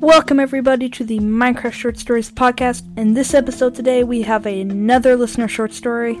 Welcome, everybody, to the Minecraft Short Stories podcast. In this episode today, we have another listener short story.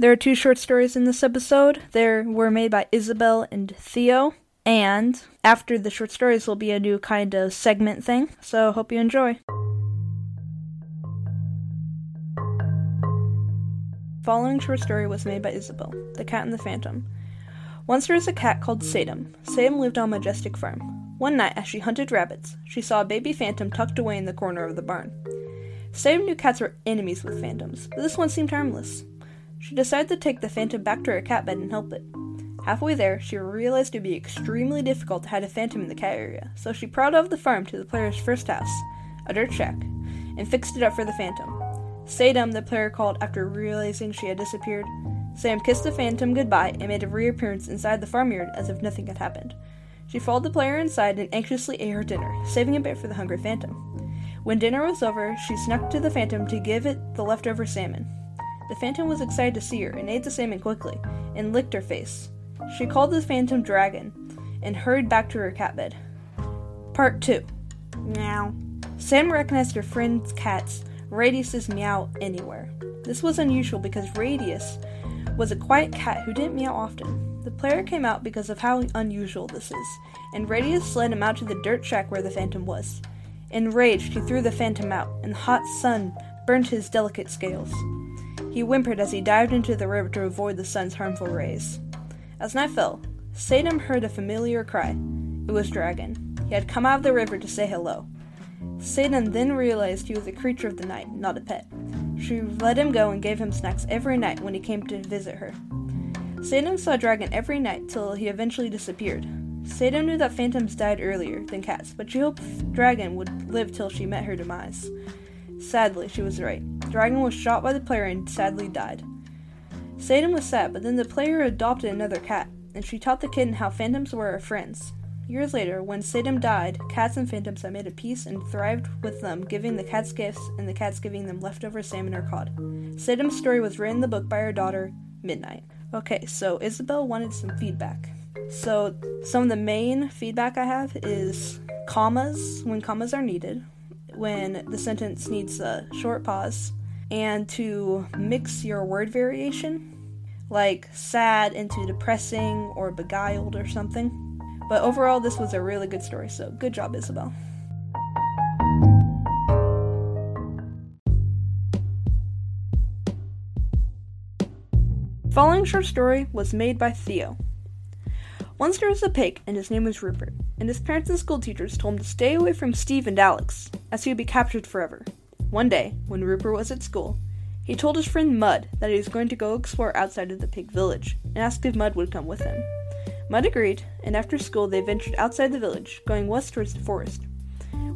There are two short stories in this episode. They were made by Isabel and Theo. And after the short stories will be a new kind of segment thing. So hope you enjoy. Following short story was made by Isabel, The Cat and the Phantom. Once there was a cat called Sadum. Sadum lived on majestic farm. One night, as she hunted rabbits, she saw a baby phantom tucked away in the corner of the barn. Sadum knew cats were enemies with phantoms, but this one seemed harmless. She decided to take the phantom back to her cat bed and help it. Halfway there, she realized it would be extremely difficult to hide a phantom in the cat area, so she prowled off the farm to the player's first house, a dirt shack, and fixed it up for the phantom. Sadum, the player called after realizing she had disappeared. Sam kissed the phantom goodbye and made a reappearance inside the farmyard as if nothing had happened. She followed the player inside and anxiously ate her dinner, saving a bit for the hungry phantom. When dinner was over, she snuck to the phantom to give it the leftover salmon. The phantom was excited to see her and ate the salmon quickly and licked her face. She called the phantom dragon and hurried back to her cat bed. Part 2 Meow. Sam recognized her friend's cat's Radius's meow anywhere. This was unusual because Radius was a quiet cat who didn't meow often. The player came out because of how unusual this is, and Radius led him out to the dirt shack where the phantom was. Enraged, he threw the phantom out, and the hot sun burnt his delicate scales. He whimpered as he dived into the river to avoid the sun's harmful rays. As night fell, Sadum heard a familiar cry. It was Dragon. He had come out of the river to say hello. Sadum then realized he was a creature of the night, not a pet. She let him go and gave him snacks every night when he came to visit her. Sadum saw Dragon every night till he eventually disappeared. Sadum knew that phantoms died earlier than cats, but she hoped Dragon would live till she met her demise. Sadly, she was right. Dragon was shot by the player and sadly died. Sadum was sad, but then the player adopted another cat, and she taught the kitten how phantoms were her friends. Years later, when Sadum died, cats and phantoms had made a peace and thrived with them, giving the cats gifts and the cats giving them leftover salmon or cod. Sadum's story was written in the book by her daughter, Midnight. Okay, so Isabel wanted some feedback. So, some of the main feedback I have is commas when commas are needed, when the sentence needs a short pause, and to mix your word variation, like sad into depressing or beguiled or something. But overall, this was a really good story, so good job, Isabel. Following short story was made by Theo. Once there was a pig, and his name was Rupert, and his parents and school teachers told him to stay away from Steve and Alex, as he would be captured forever. One day, when Rupert was at school, he told his friend Mud that he was going to go explore outside of the pig village, and asked if Mud would come with him. Mud agreed, and after school they ventured outside the village, going west towards the forest.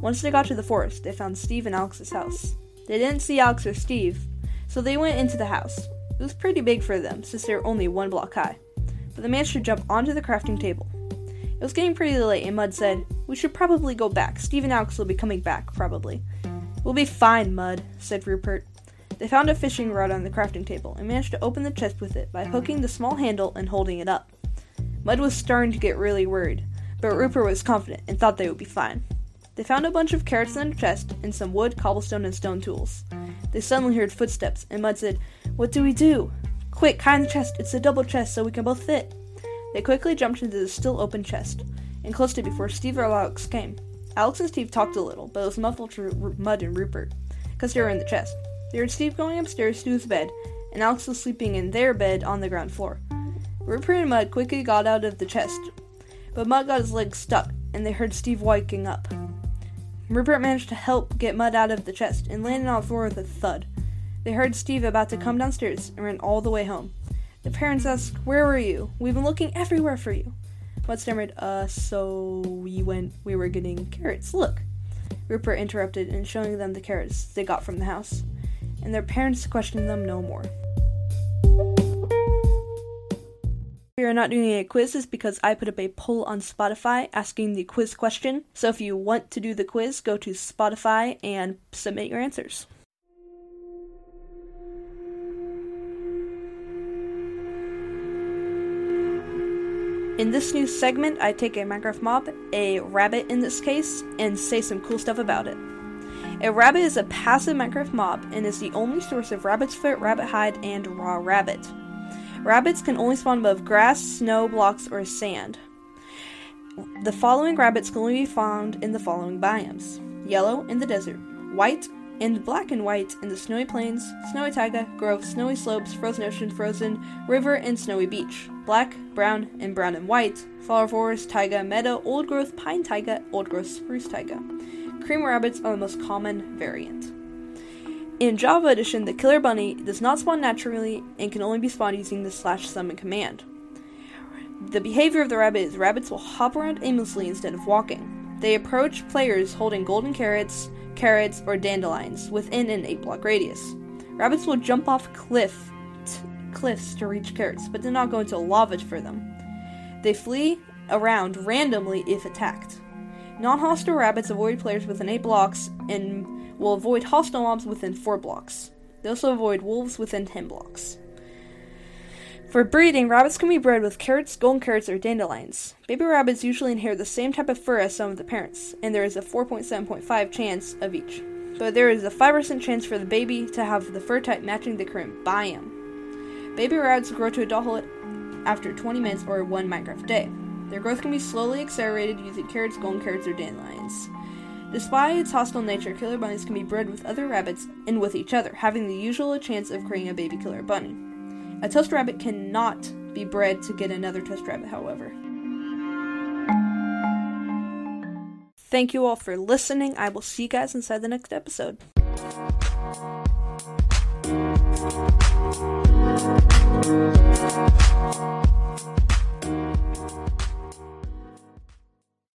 Once they got to the forest, they found Steve and Alex's house. They didn't see Alex or Steve, so they went into the house. It was pretty big for them, since they were only one block high, but they managed to jump onto the crafting table. It was getting pretty late, and Mud said, We should probably go back. Steve and Alex will be coming back, probably. We'll be fine, Mud, said Rupert. They found a fishing rod on the crafting table and managed to open the chest with it by hooking the small handle and holding it up. Mud was starting to get really worried, but Rupert was confident and thought they would be fine. They found a bunch of carrots in the chest and some wood, cobblestone, and stone tools. They suddenly heard footsteps, and Mud said, What do we do? Quick, hide in the chest. It's a double chest so we can both fit. They quickly jumped into the still open chest and closed it before Steve or Alex came. Alex and Steve talked a little, but it was muffled to Mud and Rupert, because they were in the chest. They heard Steve going upstairs to his bed, and Alex was sleeping in their bed on the ground floor. Rupert and Mud quickly got out of the chest, but Mud got his legs stuck, and they heard Steve waking up. Rupert managed to help get mud out of the chest and landed on the floor with a thud. They heard Steve about to come downstairs and ran all the way home. The parents asked, Where were you? We've been looking everywhere for you. Mud stammered, Uh, so we went, we were getting carrots. Look. Rupert interrupted and showing them the carrots they got from the house. And their parents questioned them no more. We are not doing a quiz is because I put up a poll on Spotify asking the quiz question. So if you want to do the quiz, go to Spotify and submit your answers. In this new segment, I take a Minecraft mob, a rabbit in this case, and say some cool stuff about it. A rabbit is a passive Minecraft mob and is the only source of rabbit's foot, rabbit hide, and raw rabbit. Rabbits can only spawn above grass, snow, blocks, or sand. The following rabbits can only be found in the following biomes yellow in the desert, white and black and white in the snowy plains, snowy taiga, grove, snowy slopes, frozen ocean, frozen river, and snowy beach. Black, brown, and brown and white, flower forest, taiga, meadow, old growth pine taiga, old growth spruce taiga. Cream rabbits are the most common variant. In Java Edition, the killer bunny does not spawn naturally and can only be spawned using the slash summon command. The behavior of the rabbit is rabbits will hop around aimlessly instead of walking. They approach players holding golden carrots, carrots, or dandelions within an 8 block radius. Rabbits will jump off cliff t- cliffs to reach carrots, but do not go into lava for them. They flee around randomly if attacked. Non hostile rabbits avoid players within 8 blocks and will avoid hostile mobs within 4 blocks. They also avoid wolves within 10 blocks. For breeding, rabbits can be bred with carrots, golden carrots, or dandelions. Baby rabbits usually inherit the same type of fur as some of the parents, and there is a 4.7.5 chance of each. But there is a 5% chance for the baby to have the fur type matching the current biome. Baby rabbits grow to adulthood after 20 minutes or one Minecraft day. Their growth can be slowly accelerated using carrots, golden carrots, or dandelions. Despite its hostile nature, killer bunnies can be bred with other rabbits and with each other, having the usual chance of creating a baby killer bunny. A toast rabbit cannot be bred to get another toast rabbit, however. Thank you all for listening. I will see you guys inside the next episode.